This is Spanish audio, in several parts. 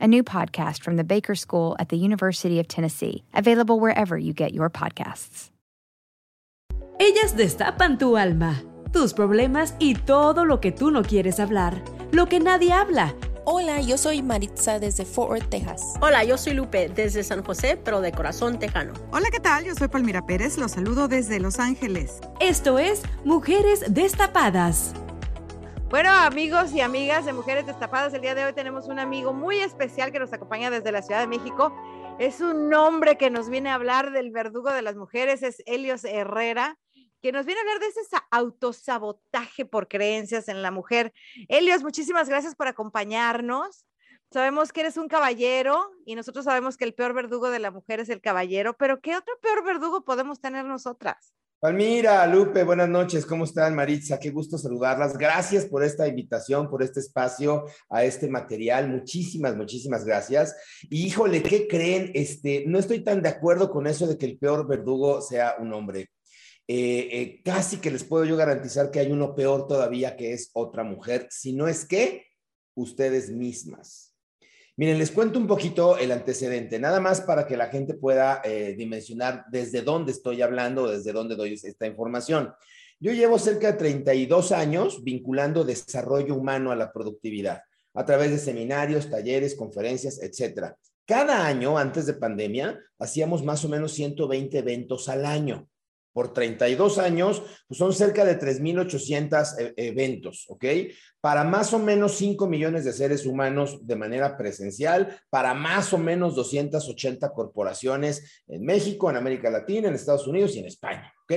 a new podcast from the Baker School at the University of Tennessee, available wherever you get your podcasts. Ellas destapan tu alma, tus problemas y todo lo que tú no quieres hablar, lo que nadie habla. Hola, yo soy Maritza desde Fort Worth, Texas. Hola, yo soy Lupe desde San José, pero de corazón tejano. Hola, ¿qué tal? Yo soy Palmira Pérez, los saludo desde Los Ángeles. Esto es Mujeres Destapadas. Bueno, amigos y amigas de Mujeres Destapadas, el día de hoy tenemos un amigo muy especial que nos acompaña desde la Ciudad de México. Es un hombre que nos viene a hablar del verdugo de las mujeres, es Helios Herrera, que nos viene a hablar de ese autosabotaje por creencias en la mujer. Helios, muchísimas gracias por acompañarnos. Sabemos que eres un caballero y nosotros sabemos que el peor verdugo de la mujer es el caballero, pero ¿qué otro peor verdugo podemos tener nosotras? Palmira, Lupe, buenas noches. ¿Cómo están, Maritza? Qué gusto saludarlas. Gracias por esta invitación, por este espacio, a este material. Muchísimas, muchísimas gracias. Y híjole, ¿qué creen? Este, no estoy tan de acuerdo con eso de que el peor verdugo sea un hombre. Eh, eh, casi que les puedo yo garantizar que hay uno peor todavía que es otra mujer, si no es que ustedes mismas. Miren, les cuento un poquito el antecedente, nada más para que la gente pueda eh, dimensionar desde dónde estoy hablando, desde dónde doy esta información. Yo llevo cerca de 32 años vinculando desarrollo humano a la productividad a través de seminarios, talleres, conferencias, etcétera. Cada año, antes de pandemia, hacíamos más o menos 120 eventos al año por 32 años, pues son cerca de 3.800 e, eventos, ¿ok? Para más o menos 5 millones de seres humanos de manera presencial, para más o menos 280 corporaciones en México, en América Latina, en Estados Unidos y en España, ¿ok?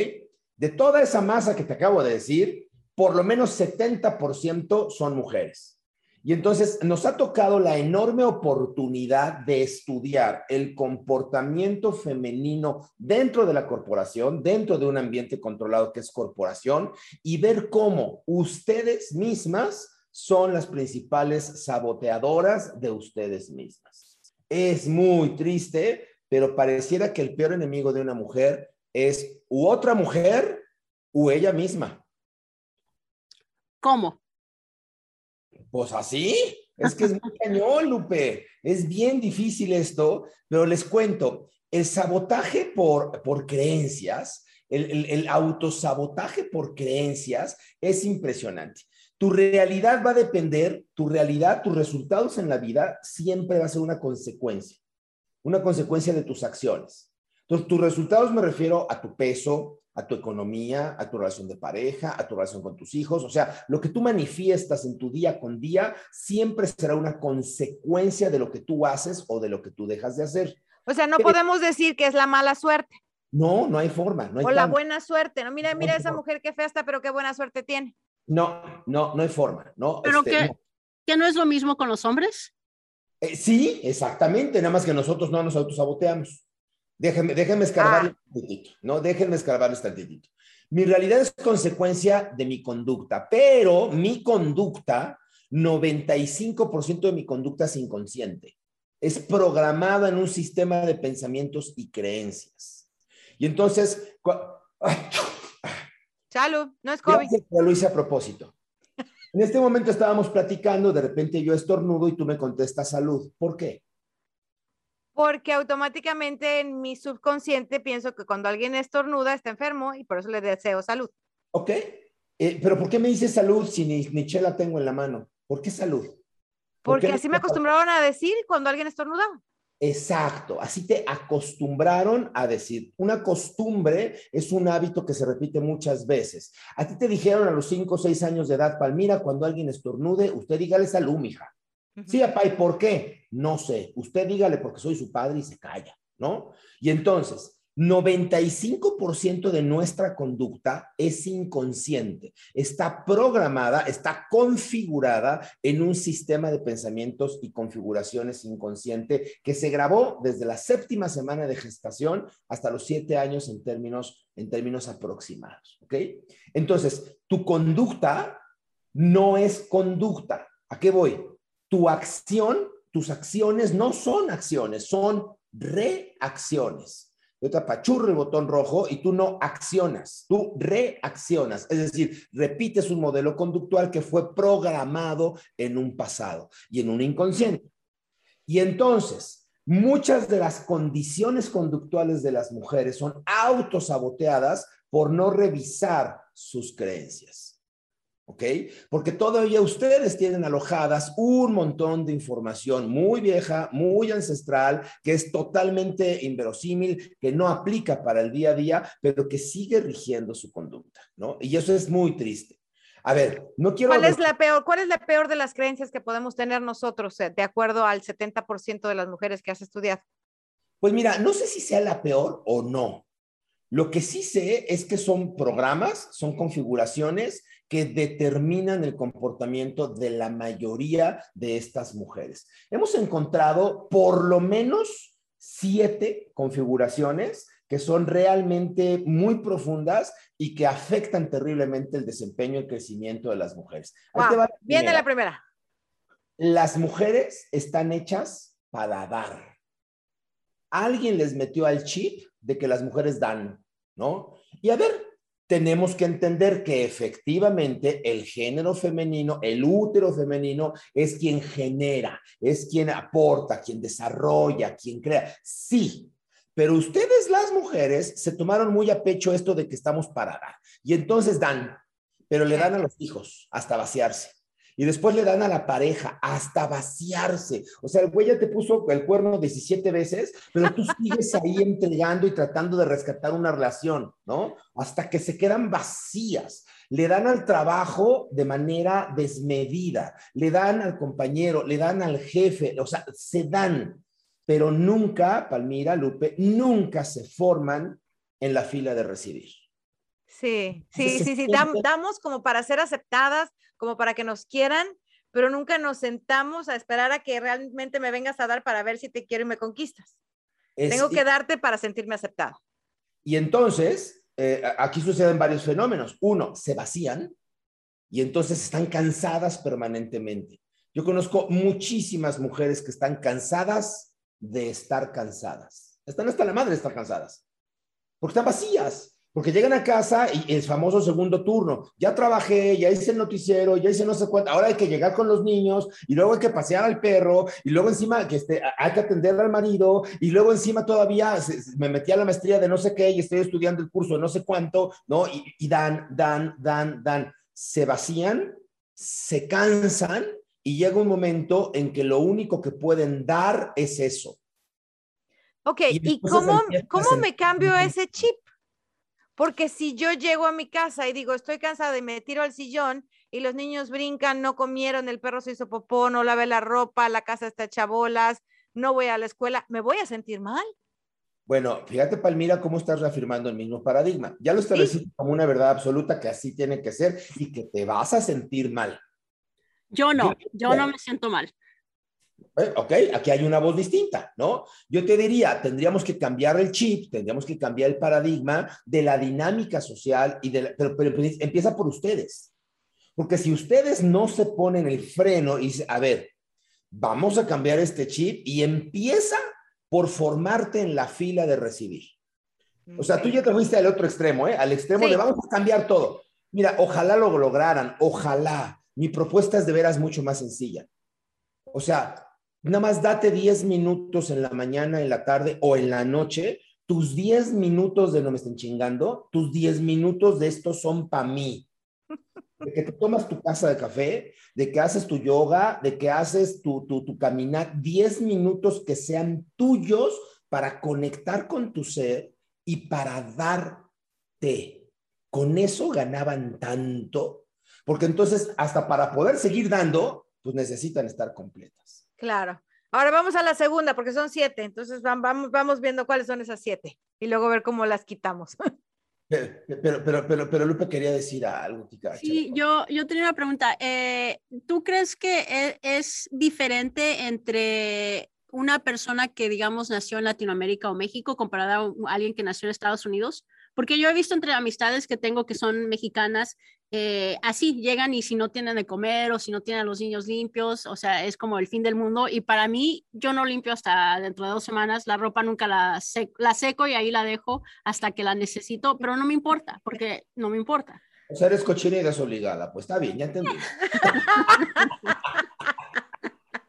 De toda esa masa que te acabo de decir, por lo menos 70% son mujeres. Y entonces nos ha tocado la enorme oportunidad de estudiar el comportamiento femenino dentro de la corporación, dentro de un ambiente controlado que es corporación, y ver cómo ustedes mismas son las principales saboteadoras de ustedes mismas. Es muy triste, pero pareciera que el peor enemigo de una mujer es u otra mujer u ella misma. ¿Cómo? Pues así, es que es muy cañón, Lupe. Es bien difícil esto, pero les cuento, el sabotaje por, por creencias, el, el, el autosabotaje por creencias es impresionante. Tu realidad va a depender, tu realidad, tus resultados en la vida siempre va a ser una consecuencia, una consecuencia de tus acciones. Entonces, tus resultados me refiero a tu peso, a tu economía, a tu relación de pareja, a tu relación con tus hijos. O sea, lo que tú manifiestas en tu día con día siempre será una consecuencia de lo que tú haces o de lo que tú dejas de hacer. O sea, no podemos decir que es la mala suerte. No, no hay forma. No hay o la buena suerte, ¿no? Mira, mira esa mujer qué fea está, pero qué buena suerte tiene. No, no, no hay forma, ¿no? Pero este, que, no. que no es lo mismo con los hombres. Eh, sí, exactamente, nada más que nosotros no nos autosaboteamos. Déjenme, déjenme escarbarles ah. tantito, ¿no? Déjenme escarbarles tantitito. Mi realidad es consecuencia de mi conducta, pero mi conducta, 95% de mi conducta es inconsciente. Es programada en un sistema de pensamientos y creencias. Y entonces... Salud, no es COVID. Lo hice a propósito. En este momento estábamos platicando, de repente yo estornudo y tú me contestas salud. ¿Por qué? Porque automáticamente en mi subconsciente pienso que cuando alguien estornuda está enfermo y por eso le deseo salud. Ok, eh, pero ¿por qué me dices salud si ni, ni chela tengo en la mano? ¿Por qué salud? porque así me acostumbraron a decir cuando alguien estornudaba. Exacto, así te acostumbraron a decir. Una costumbre es un hábito que se repite muchas veces. A ti te dijeron a los 5 o 6 años de edad, Palmira, cuando alguien estornude, usted dígale salud, mija. Sí, papá, ¿y por qué? No sé. Usted dígale porque soy su padre y se calla, ¿no? Y entonces, 95% de nuestra conducta es inconsciente, está programada, está configurada en un sistema de pensamientos y configuraciones inconsciente que se grabó desde la séptima semana de gestación hasta los siete años en términos, en términos aproximados. ¿Ok? Entonces, tu conducta no es conducta. ¿A qué voy? Tu acción, tus acciones no son acciones, son reacciones yo te apachurro el botón rojo y tú no accionas, tú reaccionas. Es decir, repites un modelo conductual que fue programado en un pasado y en un inconsciente. Y entonces, muchas de las condiciones conductuales de las mujeres son autosaboteadas por no revisar sus creencias. ¿Ok? Porque todavía ustedes tienen alojadas un montón de información muy vieja, muy ancestral, que es totalmente inverosímil, que no aplica para el día a día, pero que sigue rigiendo su conducta, ¿no? Y eso es muy triste. A ver, no quiero... ¿Cuál es la peor, cuál es la peor de las creencias que podemos tener nosotros, eh, de acuerdo al 70% de las mujeres que has estudiado? Pues mira, no sé si sea la peor o no. Lo que sí sé es que son programas, son configuraciones que determinan el comportamiento de la mayoría de estas mujeres. Hemos encontrado por lo menos siete configuraciones que son realmente muy profundas y que afectan terriblemente el desempeño y el crecimiento de las mujeres. viene la primera. Las mujeres están hechas para dar. Alguien les metió al chip de que las mujeres dan, ¿no? Y a ver, tenemos que entender que efectivamente el género femenino, el útero femenino, es quien genera, es quien aporta, quien desarrolla, quien crea. Sí, pero ustedes las mujeres se tomaron muy a pecho esto de que estamos para dar. Y entonces dan, pero le dan a los hijos hasta vaciarse y después le dan a la pareja hasta vaciarse. O sea, el güey ya te puso el cuerno 17 veces, pero tú sigues ahí entregando y tratando de rescatar una relación, ¿no? Hasta que se quedan vacías. Le dan al trabajo de manera desmedida, le dan al compañero, le dan al jefe, o sea, se dan, pero nunca, Palmira, Lupe, nunca se forman en la fila de recibir. Sí, sí, sí, sí, damos como para ser aceptadas, como para que nos quieran, pero nunca nos sentamos a esperar a que realmente me vengas a dar para ver si te quiero y me conquistas. Tengo que darte para sentirme aceptado. Y entonces, eh, aquí suceden varios fenómenos. Uno, se vacían y entonces están cansadas permanentemente. Yo conozco muchísimas mujeres que están cansadas de estar cansadas. Están hasta la madre de estar cansadas. Porque están vacías. Porque llegan a casa y el famoso segundo turno, ya trabajé, ya hice el noticiero, ya hice no sé cuánto, ahora hay que llegar con los niños y luego hay que pasear al perro y luego encima que este, hay que atender al marido y luego encima todavía me metí a la maestría de no sé qué y estoy estudiando el curso de no sé cuánto, ¿no? Y, y dan, dan, dan, dan, se vacían, se cansan y llega un momento en que lo único que pueden dar es eso. Ok, ¿y, cómo, cómo me cambio ese chip? Porque si yo llego a mi casa y digo, estoy cansada y me tiro al sillón y los niños brincan, no comieron, el perro se hizo popó, no lavé la ropa, la casa está hecha bolas, no voy a la escuela, ¿me voy a sentir mal? Bueno, fíjate, Palmira, cómo estás reafirmando el mismo paradigma. Ya lo estableciste como una verdad absoluta que así tiene que ser y que te vas a sentir mal. Yo no, yo no me siento mal. Ok, aquí hay una voz distinta, ¿no? Yo te diría, tendríamos que cambiar el chip, tendríamos que cambiar el paradigma de la dinámica social, y de pero, pues, empieza por ustedes. Porque si ustedes no se ponen el freno y dicen, a ver, vamos a cambiar este chip y empieza por formarte en la fila de recibir. O sea, tú ya te fuiste al otro extremo, ¿eh? Al extremo de vamos a cambiar todo. Mira, ojalá lo lograran, ojalá. Mi propuesta es de veras mucho más sencilla. O sea, Nada más date 10 minutos en la mañana, en la tarde o en la noche. Tus 10 minutos de no me estén chingando, tus 10 minutos de esto son para mí. de que te tomas tu taza de café, de que haces tu yoga, de que haces tu, tu, tu caminar, 10 minutos que sean tuyos para conectar con tu ser y para darte. Con eso ganaban tanto, porque entonces hasta para poder seguir dando, pues necesitan estar completas. Claro. Ahora vamos a la segunda, porque son siete. Entonces vamos, vamos viendo cuáles son esas siete y luego ver cómo las quitamos. Pero, pero, pero, pero, Lupe quería decir algo, Kika. Sí, yo, yo tenía una pregunta. Eh, ¿Tú crees que e, es, diferente entre una persona que, digamos, nació en Latinoamérica o México comparada a alguien que nació en Estados Unidos? Porque yo he visto entre amistades que tengo que son mexicanas, eh, así llegan y si no tienen de comer o si no tienen a los niños limpios, o sea, es como el fin del mundo. Y para mí, yo no limpio hasta dentro de dos semanas, la ropa nunca la, la seco y ahí la dejo hasta que la necesito, pero no me importa, porque no me importa. O sea, eres cochina y desobligada, pues está bien, ya entendí.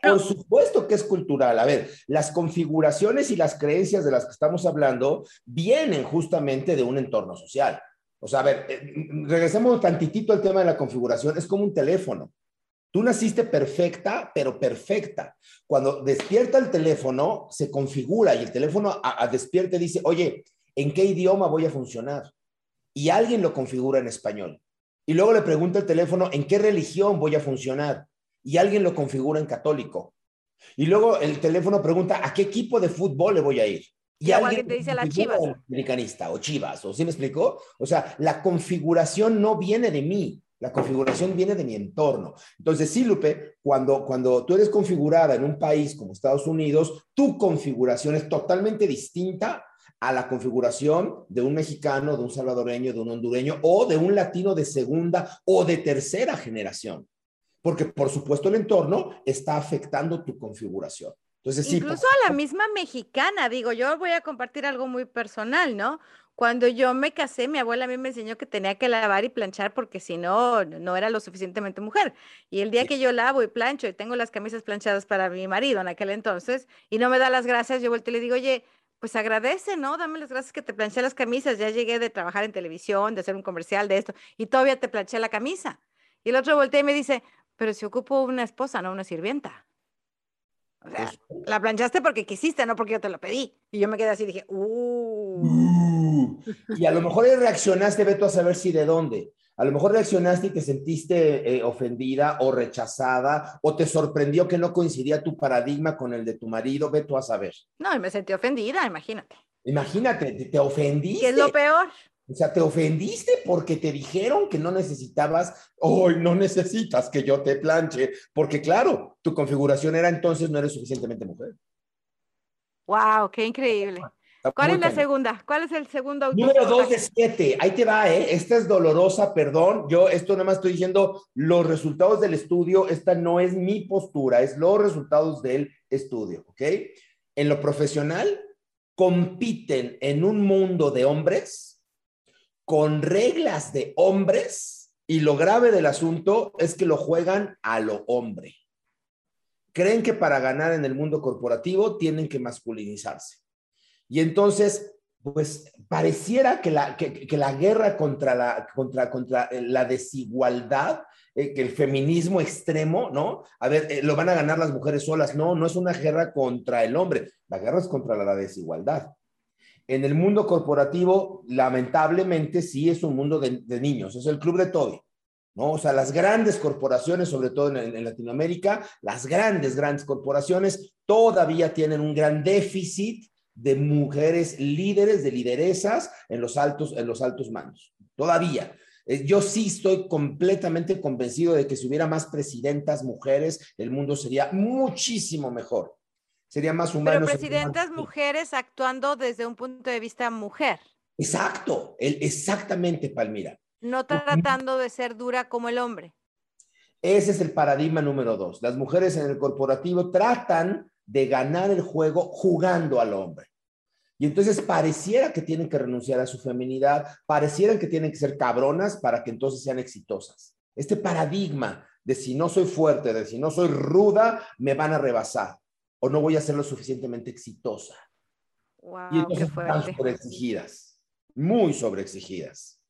Por supuesto que es cultural. A ver, las configuraciones y las creencias de las que estamos hablando vienen justamente de un entorno social. O sea, a ver, eh, regresemos tantitito al tema de la configuración. Es como un teléfono. Tú naciste perfecta, pero perfecta. Cuando despierta el teléfono, se configura y el teléfono a, despierta y dice, oye, ¿en qué idioma voy a funcionar? Y alguien lo configura en español. Y luego le pregunta el teléfono, ¿en qué religión voy a funcionar? y alguien lo configura en católico. Y luego el teléfono pregunta, ¿a qué equipo de fútbol le voy a ir? Y, alguien te dice la Chivas. Americanista o Chivas, ¿o sí me explicó? O sea, la configuración no viene de mí, la configuración viene de mi entorno. Entonces, sí, Lupe, cuando, cuando tú eres configurada en un país como Estados Unidos, tu configuración es totalmente distinta a la configuración de un mexicano, de un salvadoreño, de un hondureño o de un latino de segunda o de tercera generación porque por supuesto el entorno está afectando tu configuración. Entonces, Incluso a la misma mexicana, digo, yo voy a compartir algo muy personal, ¿no? Cuando yo me casé, mi abuela a mí me enseñó que tenía que lavar y planchar porque si no, no era lo suficientemente mujer. Y el día que yo lavo y plancho y tengo las camisas planchadas para mi marido en aquel entonces y no me da las gracias, yo vuelto y le digo, oye, pues agradece, ¿no? Dame las gracias que te planché las camisas. Ya llegué de trabajar en televisión, de hacer un comercial de esto y todavía te planché la camisa. Y el otro voltea y me dice, pero se ocupó una esposa, no una sirvienta. O sea, la planchaste porque quisiste, no porque yo te lo pedí. Y yo me quedé así y dije, uh. uh. Y a lo mejor reaccionaste, Beto, a saber si de dónde. A lo mejor reaccionaste y te sentiste eh, ofendida o rechazada o te sorprendió que no coincidía tu paradigma con el de tu marido, Beto, a saber. No, me sentí ofendida, imagínate. Imagínate, te, te ofendiste. ¿Qué es lo peor? O sea, te ofendiste porque te dijeron que no necesitabas, hoy no necesitas que yo te planche, porque claro, tu configuración era entonces no eres suficientemente mujer. Wow, qué increíble. ¿Cuál es la segunda? ¿Cuál es el segundo Número dos de siete. Ahí te va, ¿eh? Esta es dolorosa, perdón. Yo esto nada más estoy diciendo los resultados del estudio. Esta no es mi postura, es los resultados del estudio, ¿ok? En lo profesional, compiten en un mundo de hombres con reglas de hombres y lo grave del asunto es que lo juegan a lo hombre. Creen que para ganar en el mundo corporativo tienen que masculinizarse. Y entonces, pues pareciera que la, que, la guerra contra la, contra, contra la desigualdad, eh, que el feminismo extremo, ¿no? A ver, eh, lo van a ganar las mujeres solas. No, no es una guerra contra el hombre, la guerra es contra la desigualdad. En el mundo corporativo, lamentablemente, sí es un mundo de, niños, es el club de Toby. ¿no? O sea, las grandes corporaciones, sobre todo en, en, Latinoamérica, las grandes, grandes corporaciones todavía tienen un gran déficit de mujeres líderes, de lideresas en los altos, en los altos mandos. Todavía. Eh, yo sí estoy completamente convencido de que si hubiera más presidentas mujeres, el mundo sería muchísimo mejor sería más humano. Pero presidentas mujeres actuando desde un punto de vista mujer. Exacto, el, exactamente, Palmira. No tratando de ser dura como el hombre. Ese es el paradigma número dos. Las mujeres en el corporativo tratan de ganar el juego jugando al hombre. Y entonces pareciera que tienen que renunciar a su feminidad, pareciera que tienen que ser cabronas para que entonces sean exitosas. Este paradigma de si no soy fuerte, de si no soy ruda, me van a rebasar o no voy a ser lo suficientemente exitosa. Wow, y entonces están sobreexigidas, muy sobreexigidas.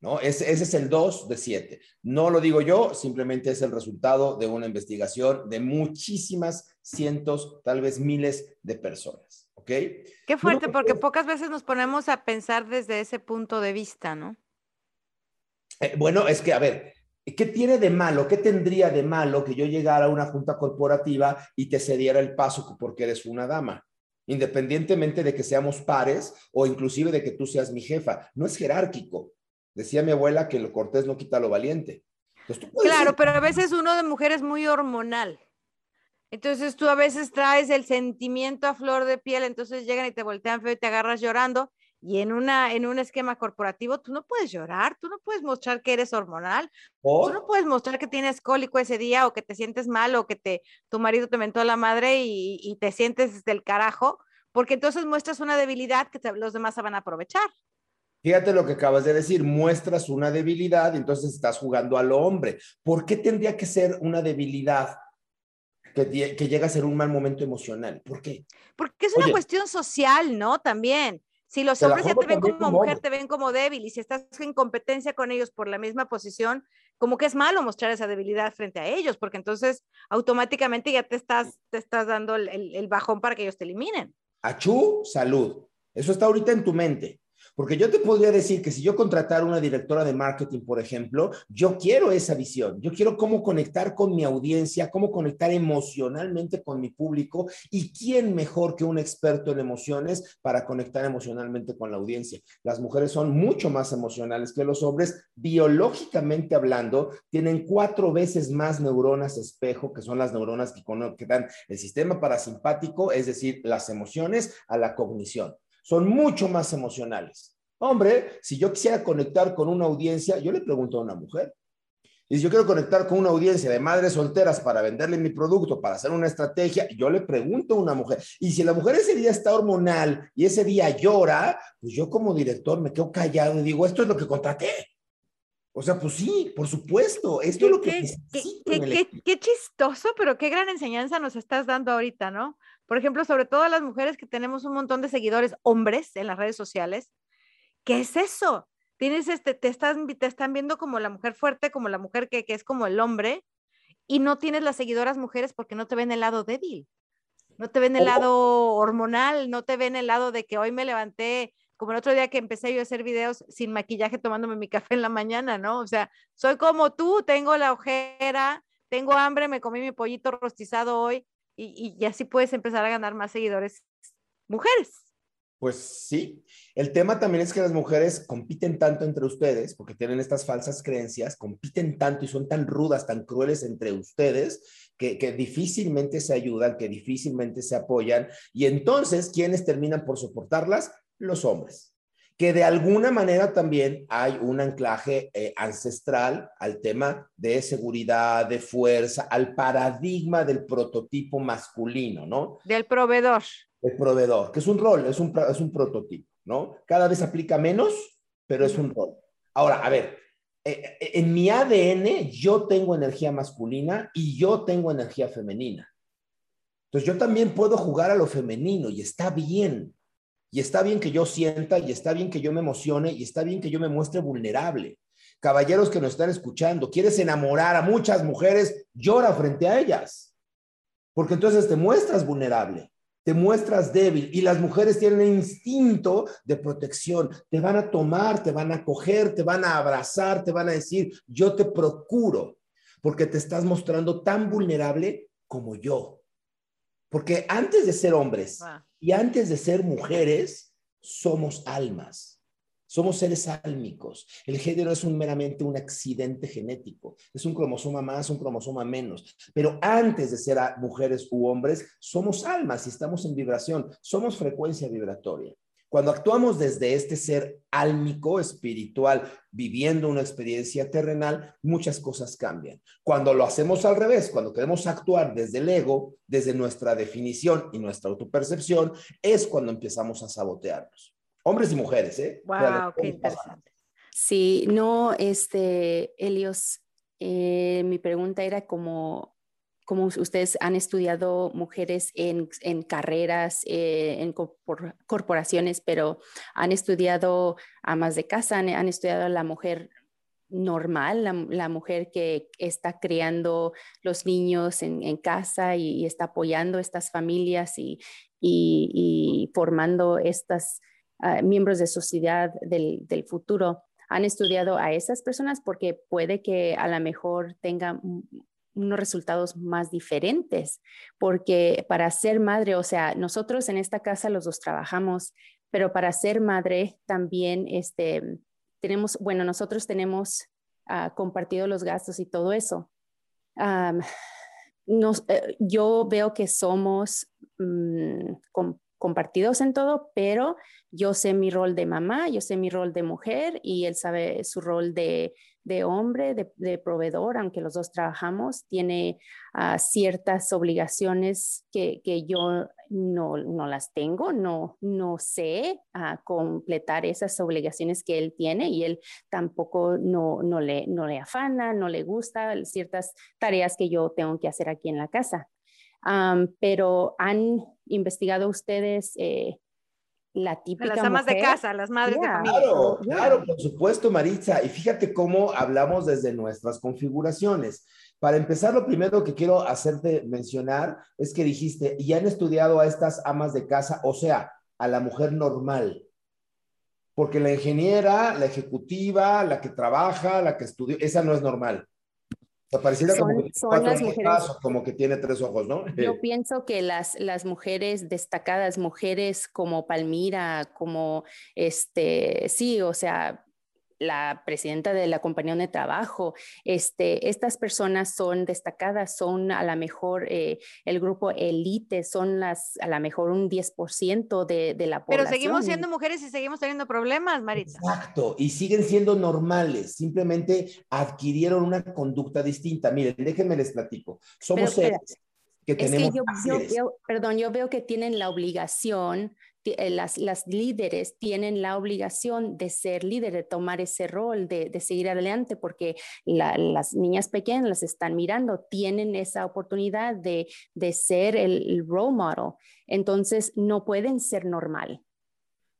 ¿no? Ese, ese es el 2 de 7. No lo digo yo, simplemente es el resultado de una investigación de muchísimas cientos, tal vez miles de personas. ¿Ok? Qué fuerte, porque pocas veces nos ponemos a pensar desde ese punto de vista, ¿no? Eh, bueno, es que, a ver, ¿qué tiene de malo? ¿Qué tendría de malo que yo llegara a una junta corporativa y te cediera el paso porque eres una dama? Independientemente de que seamos pares o inclusive de que tú seas mi jefa. No es jerárquico. Decía mi abuela que lo cortés no quita lo valiente. claro, pero a veces uno de mujer es muy hormonal. Entonces tú a veces traes el sentimiento a flor de piel, entonces llegan y te voltean feo y te agarras llorando y en, una, en un esquema corporativo, tú no puedes llorar, tú no puedes mostrar que eres hormonal, tú no puedes mostrar que tienes cólico ese día o que te sientes mal o que te, tu marido te mentó a la madre y, te sientes del carajo, porque entonces muestras una debilidad que los demás se van a aprovechar. Fíjate lo que acabas de decir, muestras una debilidad, y entonces estás jugando a lo hombre. ¿Por qué tendría que ser una debilidad que, que llega a ser un mal momento emocional? ¿Por qué? Porque es una cuestión social, ¿no? También. Si los hombres ya te ven como mujer, te ven como débil y si estás en competencia con ellos por la misma posición, como que es malo mostrar esa debilidad frente a ellos, porque entonces automáticamente ya te estás, te estás dando el, el bajón para que ellos te eliminen. Achú, salud. Eso está ahorita en tu mente. Porque yo te podría decir que si yo contratara una directora de marketing, por ejemplo, yo quiero esa visión. Yo quiero cómo conectar con mi audiencia, cómo conectar emocionalmente con mi público y quién mejor que un experto en emociones para conectar emocionalmente con la audiencia. Las mujeres son mucho más emocionales que los hombres. Biológicamente hablando, tienen cuatro veces más neuronas espejo, que son las neuronas que, dan el sistema parasimpático, es decir, las emociones a la cognición son mucho más emocionales. Hombre, si yo quisiera conectar con una audiencia, yo le pregunto a una mujer. Y si yo quiero conectar con una audiencia de madres solteras para venderle mi producto, para hacer una estrategia, yo le pregunto a una mujer. Y si la mujer ese día está hormonal y ese día llora, pues yo como director me quedo callado y digo, esto es lo que contraté. O sea, pues sí, por supuesto, esto es lo que... Qué, qué, chistoso, pero qué gran enseñanza nos estás dando ahorita, ¿no? Por ejemplo, sobre todo las mujeres que tenemos un montón de seguidores hombres en las redes sociales. ¿Qué es eso? Tienes este, te, están, te están viendo como la mujer fuerte, como la mujer que, que es como el hombre, y no tienes las seguidoras mujeres porque no te ven el lado débil, no te ven el lado hormonal, no te ven el lado de que hoy me levanté, como el otro día que empecé yo a hacer videos sin maquillaje tomándome mi café en la mañana, ¿no? O sea, soy como tú, tengo la ojera, tengo hambre, me comí mi pollito rostizado hoy, y, así puedes empezar a ganar más seguidores mujeres. Pues sí, el tema también es que las mujeres compiten tanto entre ustedes, porque tienen estas falsas creencias, compiten tanto y son tan rudas, tan crueles entre ustedes, que, que, difícilmente se ayudan, que difícilmente se apoyan. Y entonces, ¿quiénes terminan por soportarlas? Los hombres que de alguna manera también hay un anclaje eh, ancestral al tema de seguridad, de fuerza, al paradigma del prototipo masculino, ¿no? Del proveedor. El proveedor, que es un rol, es un, es un prototipo, ¿no? Cada vez aplica menos, pero es un rol. Ahora, a ver, eh, eh, en mi ADN yo tengo energía masculina y yo tengo energía femenina. Entonces yo también puedo jugar a lo femenino y está bien. Y está bien que yo sienta, y está bien que yo me emocione, y está bien que yo me muestre vulnerable. Caballeros que nos están escuchando, quieres enamorar a muchas mujeres, llora frente a ellas. Porque entonces te muestras vulnerable, te muestras débil y las mujeres tienen instinto de protección. Te van a tomar, te van a coger, te van a abrazar, te van a decir, yo te procuro, porque te estás mostrando tan vulnerable como yo. Porque antes de ser hombres y antes de ser mujeres, somos almas. Somos seres álmicos. El género es un, meramente un accidente genético. Es un cromosoma más, un cromosoma menos. Pero antes de ser mujeres u hombres, somos almas y estamos en vibración. Somos frecuencia vibratoria. Cuando actuamos desde este ser álmico, espiritual, viviendo una experiencia terrenal, muchas cosas cambian. Cuando lo hacemos al revés, cuando queremos actuar desde el ego, desde nuestra definición y nuestra autopercepción, es cuando empezamos a sabotearnos. Hombres y mujeres, ¿eh? Wow, qué interesante. Sí, no, este, Helios, eh, mi pregunta era como, como ustedes han estudiado mujeres en, carreras, eh, en corporaciones, pero han estudiado amas de casa, han, estudiado la mujer normal, la, mujer que está criando los niños en, casa y, está apoyando estas familias y, formando estos ah, miembros de sociedad del, futuro. Han estudiado a esas personas porque puede que a lo mejor tengan unos resultados más diferentes, porque para ser madre, o sea, nosotros en esta casa los dos trabajamos, pero para ser madre también este, tenemos, bueno, nosotros tenemos uh, compartido los gastos y todo eso. nos, eh, yo veo que somos mm, compartidos en todo, pero yo sé mi rol de mamá, yo sé mi rol de mujer y él sabe su rol de, de hombre, de, proveedor, aunque los dos trabajamos, tiene ah, ciertas obligaciones que, que yo no, no, las tengo, no, no sé uh, completar esas obligaciones que él tiene y él tampoco no, no, le, no le afana, no le gusta ciertas tareas que yo tengo que hacer aquí en la casa. Pero han investigado ustedes eh, la típica. Las amas de casa, las madres de familia. Claro, claro, por supuesto, Maritza. Y fíjate cómo hablamos desde nuestras configuraciones. Para empezar, lo primero que quiero hacerte mencionar es que dijiste, y han estudiado a estas amas de casa, o sea, a la mujer normal. Porque la ingeniera, la ejecutiva, la que trabaja, la que estudió, esa no es normal. O pareciera como, que como que tiene tres ojos, ¿no? Yo pienso que las, las mujeres destacadas, mujeres como Palmira, como este, sí, o sea, la presidenta de la compañía de trabajo, este, estas personas son destacadas, son a lo mejor eh, el grupo elite, son las a lo mejor un 10% de, de la población. Pero seguimos siendo mujeres y seguimos teniendo problemas, Maritza. Exacto, y siguen siendo normales, simplemente adquirieron una conducta distinta. Miren, déjenme les platico. Somos seres que tenemos... perdón, yo veo que tienen la obligación las, las, líderes tienen la obligación de ser líderes, de tomar ese rol, de, de seguir adelante, porque las niñas pequeñas las están mirando, tienen esa oportunidad de, de ser el, role model. Entonces, no pueden ser normal,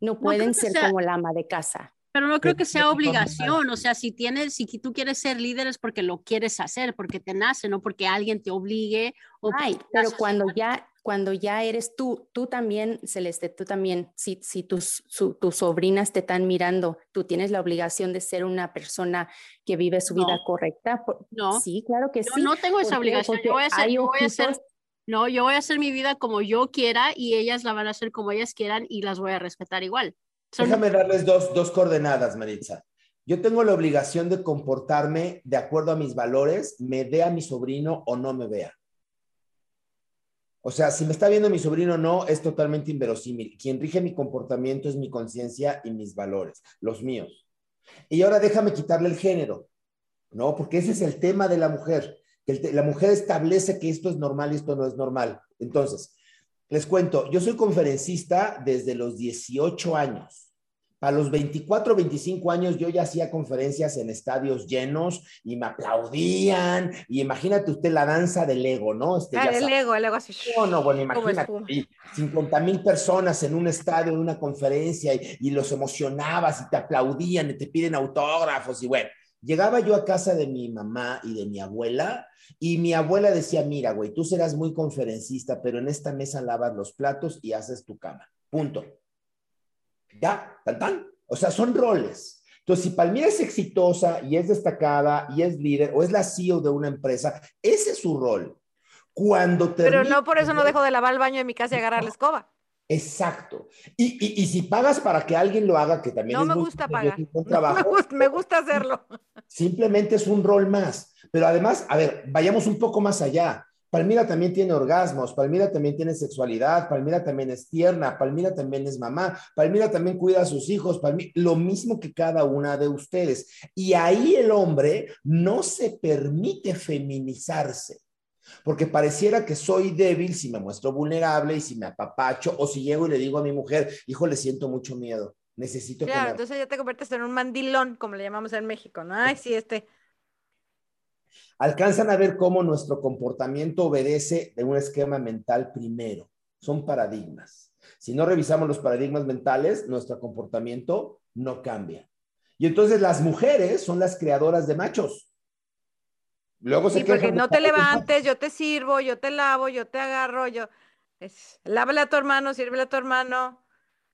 no pueden ser como la ama de casa. Pero no creo que sea obligación, o sea, si tienes, si tú quieres ser líder es porque lo quieres hacer, porque te nace, no porque alguien te obligue. O Ay, pero cuando ya, cuando ya eres tú, tú también, Celeste, tú también, si, si tus, tus sobrinas te están mirando, tú tienes la obligación de ser una persona que vive su vida correcta. No. Sí, claro que sí. No tengo esa obligación. Yo voy a hacer, yo voy a hacer, no, yo voy a hacer mi vida como yo quiera y ellas la van a hacer como ellas quieran y las voy a respetar igual. Déjame darles dos, dos coordenadas, Maritza. Yo tengo la obligación de comportarme de acuerdo a mis valores, me vea mi sobrino o no me vea. O sea, si me está viendo mi sobrino o no, es totalmente inverosímil. Quien rige mi comportamiento es mi conciencia y mis valores, los míos. Y ahora déjame quitarle el género, ¿no? Porque ese es el tema de la mujer. La mujer establece que esto es normal y esto no es normal. Entonces, les cuento, yo soy conferencista desde los 18 años. A los 24, 25 años yo ya hacía conferencias en estadios llenos y me aplaudían. Y imagínate usted la danza del ego, ¿no? Este, ah, el ego, el ego así. No, no, bueno, imagínate. 50 mil personas en un estadio, en una conferencia y, y los emocionabas y te aplaudían y te piden autógrafos y bueno. Llegaba yo a casa de mi mamá y de mi abuela y mi abuela decía, mira, güey, tú serás muy conferencista, pero en esta mesa lavas los platos y haces tu cama. Punto. Ya, tan, tan. O sea, son roles. Entonces, si Palmira es exitosa y es destacada y es líder o es la CEO de una empresa, ese es su rol. Cuando Pero no por eso no dejo de lavar el baño de mi casa y agarrar la escoba. Exacto. Y, y, si pagas para que alguien lo haga, que también no me gusta pagar. me, gusta, hacerlo. Simplemente es un rol más. Pero además, a ver, vayamos un poco más allá. Palmira también tiene orgasmos, Palmira también tiene sexualidad, Palmira también es tierna, Palmira también es mamá, Palmira también cuida a sus hijos, lo mismo que cada una de ustedes. Y ahí el hombre no se permite feminizarse, porque pareciera que soy débil si me muestro vulnerable y si me apapacho o si llego y le digo a mi mujer, hijo, le siento mucho miedo, necesito claro, entonces ya te conviertes en un mandilón, como le llamamos en México, ¿no? Ay, sí, este alcanzan a ver cómo nuestro comportamiento obedece de un esquema mental primero. Son paradigmas. Si no revisamos los paradigmas mentales, nuestro comportamiento no cambia. Y entonces las mujeres son las creadoras de machos. Luego se sí, porque no te levantes, yo te sirvo, yo te lavo, yo te agarro, yo... Es, lávale a tu hermano, sírvele a tu hermano.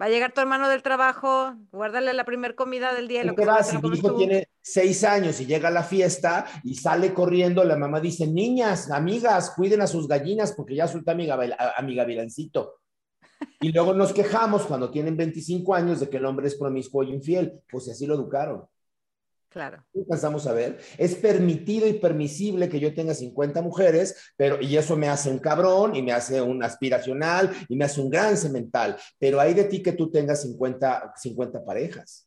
Va a llegar tu hermano del trabajo, guárdale la primera comida del día. Lo que va, si mi hijo tiene seis años y llega a la fiesta y sale corriendo, la mamá dice, niñas, amigas, cuiden a sus gallinas porque ya suelta a mi, a mi gavilancito. Y luego nos quejamos cuando tienen 25 años de que el hombre es promiscuo y infiel, pues así lo educaron. Claro. Empezamos a ver, es permitido y permisible que yo tenga 50 mujeres, pero y eso me hace un cabrón y me hace un aspiracional y me hace un gran semental, pero hay de ti que tú tengas 50, 50 parejas.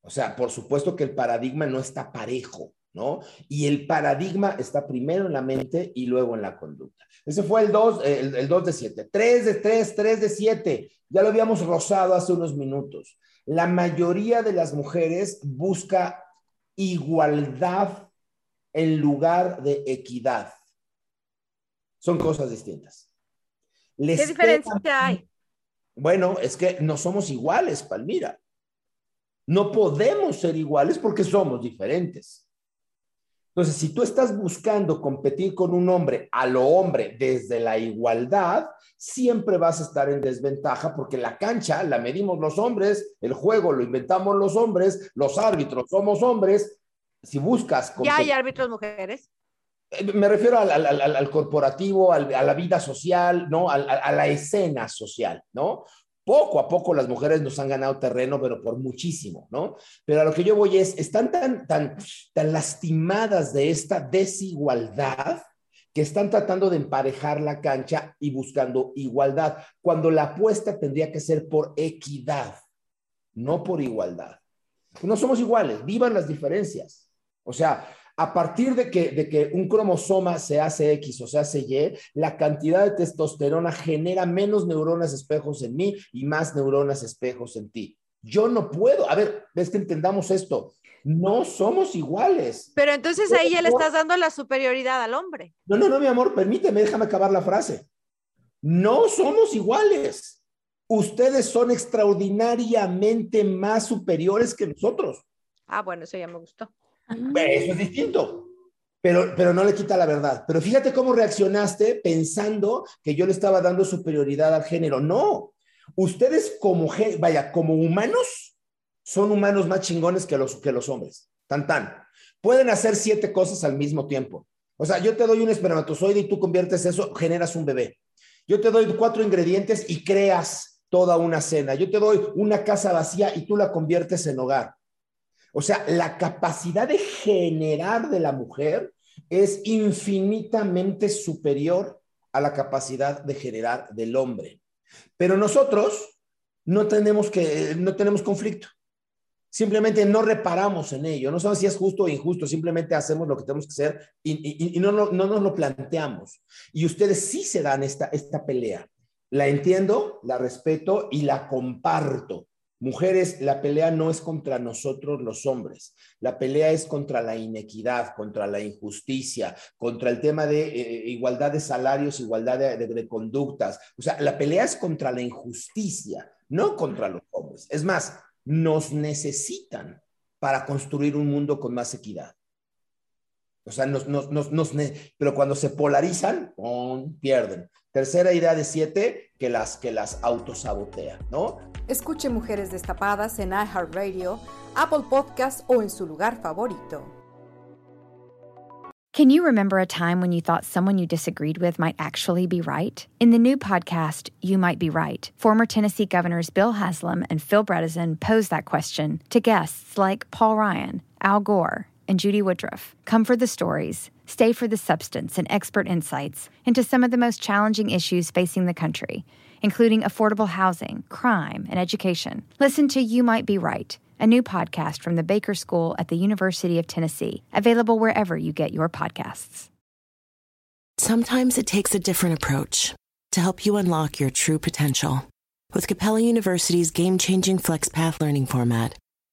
O sea, por supuesto que el paradigma no está parejo, ¿no? Y el paradigma está primero en la mente y luego en la conducta. Ese fue el 2, el, el 2 de 7. 3 de 3, 3 de 7. Ya lo habíamos rozado hace unos minutos. La mayoría de las mujeres busca igualdad en lugar de equidad. Son cosas distintas. ¿Qué diferencia hay? Bueno, es que no somos iguales, Palmira. No podemos ser iguales porque somos diferentes. Entonces, si tú estás buscando competir con un hombre a lo hombre desde la igualdad, siempre vas a estar en desventaja porque la cancha la medimos los hombres, el juego lo inventamos los hombres, los árbitros somos hombres. Si buscas... ¿Ya hay árbitros mujeres? Eh, me refiero al, corporativo, a la vida social, ¿no? a la escena social, ¿no? Poco a poco las mujeres nos han ganado terreno, pero por muchísimo, ¿no? Pero a lo que yo voy es, están tan, tan, tan lastimadas de esta desigualdad que están tratando de emparejar la cancha y buscando igualdad, cuando la apuesta tendría que ser por equidad, no por igualdad. No somos iguales, vivan las diferencias. O sea, a partir de que, de que un cromosoma se hace X o se hace Y, la cantidad de testosterona genera menos neuronas espejos en mí y más neuronas espejos en ti. Yo no puedo, a ver, ves que entendamos esto, no somos iguales. Pero entonces ahí ya le estás dando la superioridad al hombre. No, no, no, mi amor, permíteme, déjame acabar la frase. No somos iguales. Ustedes son extraordinariamente más superiores que nosotros. Ah, bueno, eso ya me gustó. Eso es distinto. Pero, pero no le quita la verdad. Pero fíjate cómo reaccionaste pensando que yo le estaba dando superioridad al género. No. Ustedes como, vaya, como humanos, son humanos más chingones que los, que los hombres. Tan, tan. Pueden hacer siete cosas al mismo tiempo. O sea, yo te doy un espermatozoide y tú conviertes eso, generas un bebé. Yo te doy cuatro ingredientes y creas toda una cena. Yo te doy una casa vacía y tú la conviertes en hogar. O sea, la capacidad de generar de la mujer es infinitamente superior a la capacidad de generar del hombre. Pero nosotros no tenemos que no tenemos conflicto. Simplemente no reparamos en ello. No sabemos si es justo o injusto. Simplemente hacemos lo que tenemos que hacer y, no, no, no, nos lo planteamos. Y ustedes sí se dan esta, esta pelea. La entiendo, la respeto y la comparto. Mujeres, la pelea no es contra nosotros los hombres, la pelea es contra la inequidad, contra la injusticia, contra el tema de eh, igualdad de salarios, igualdad de, conductas. O sea, la pelea es contra la injusticia, no contra los hombres. Es más, nos necesitan para construir un mundo con más equidad. O sea, nos, pero cuando se polarizan, pierden. Tercera idea de siete, que las, que las autosabotea, ¿no? Escuche Mujeres Destapadas en iHeartRadio, Apple Podcasts o en su lugar favorito. Can you remember a time when you thought someone you disagreed with might actually be right? In the new podcast, You Might Be Right, former Tennessee governors Bill Haslam and Phil Bredesen pose that question to guests like Paul Ryan, Al Gore, and Judy Woodruff. Come for the stories, stay for the substance and expert insights into some of the most challenging issues facing the country including affordable housing, crime, and education. Listen to You Might Be Right, a new podcast from the Baker School at the University of Tennessee, available wherever you get your podcasts. Sometimes it takes a different approach to help you unlock your true potential. With Capella University's game changing FlexPath learning format,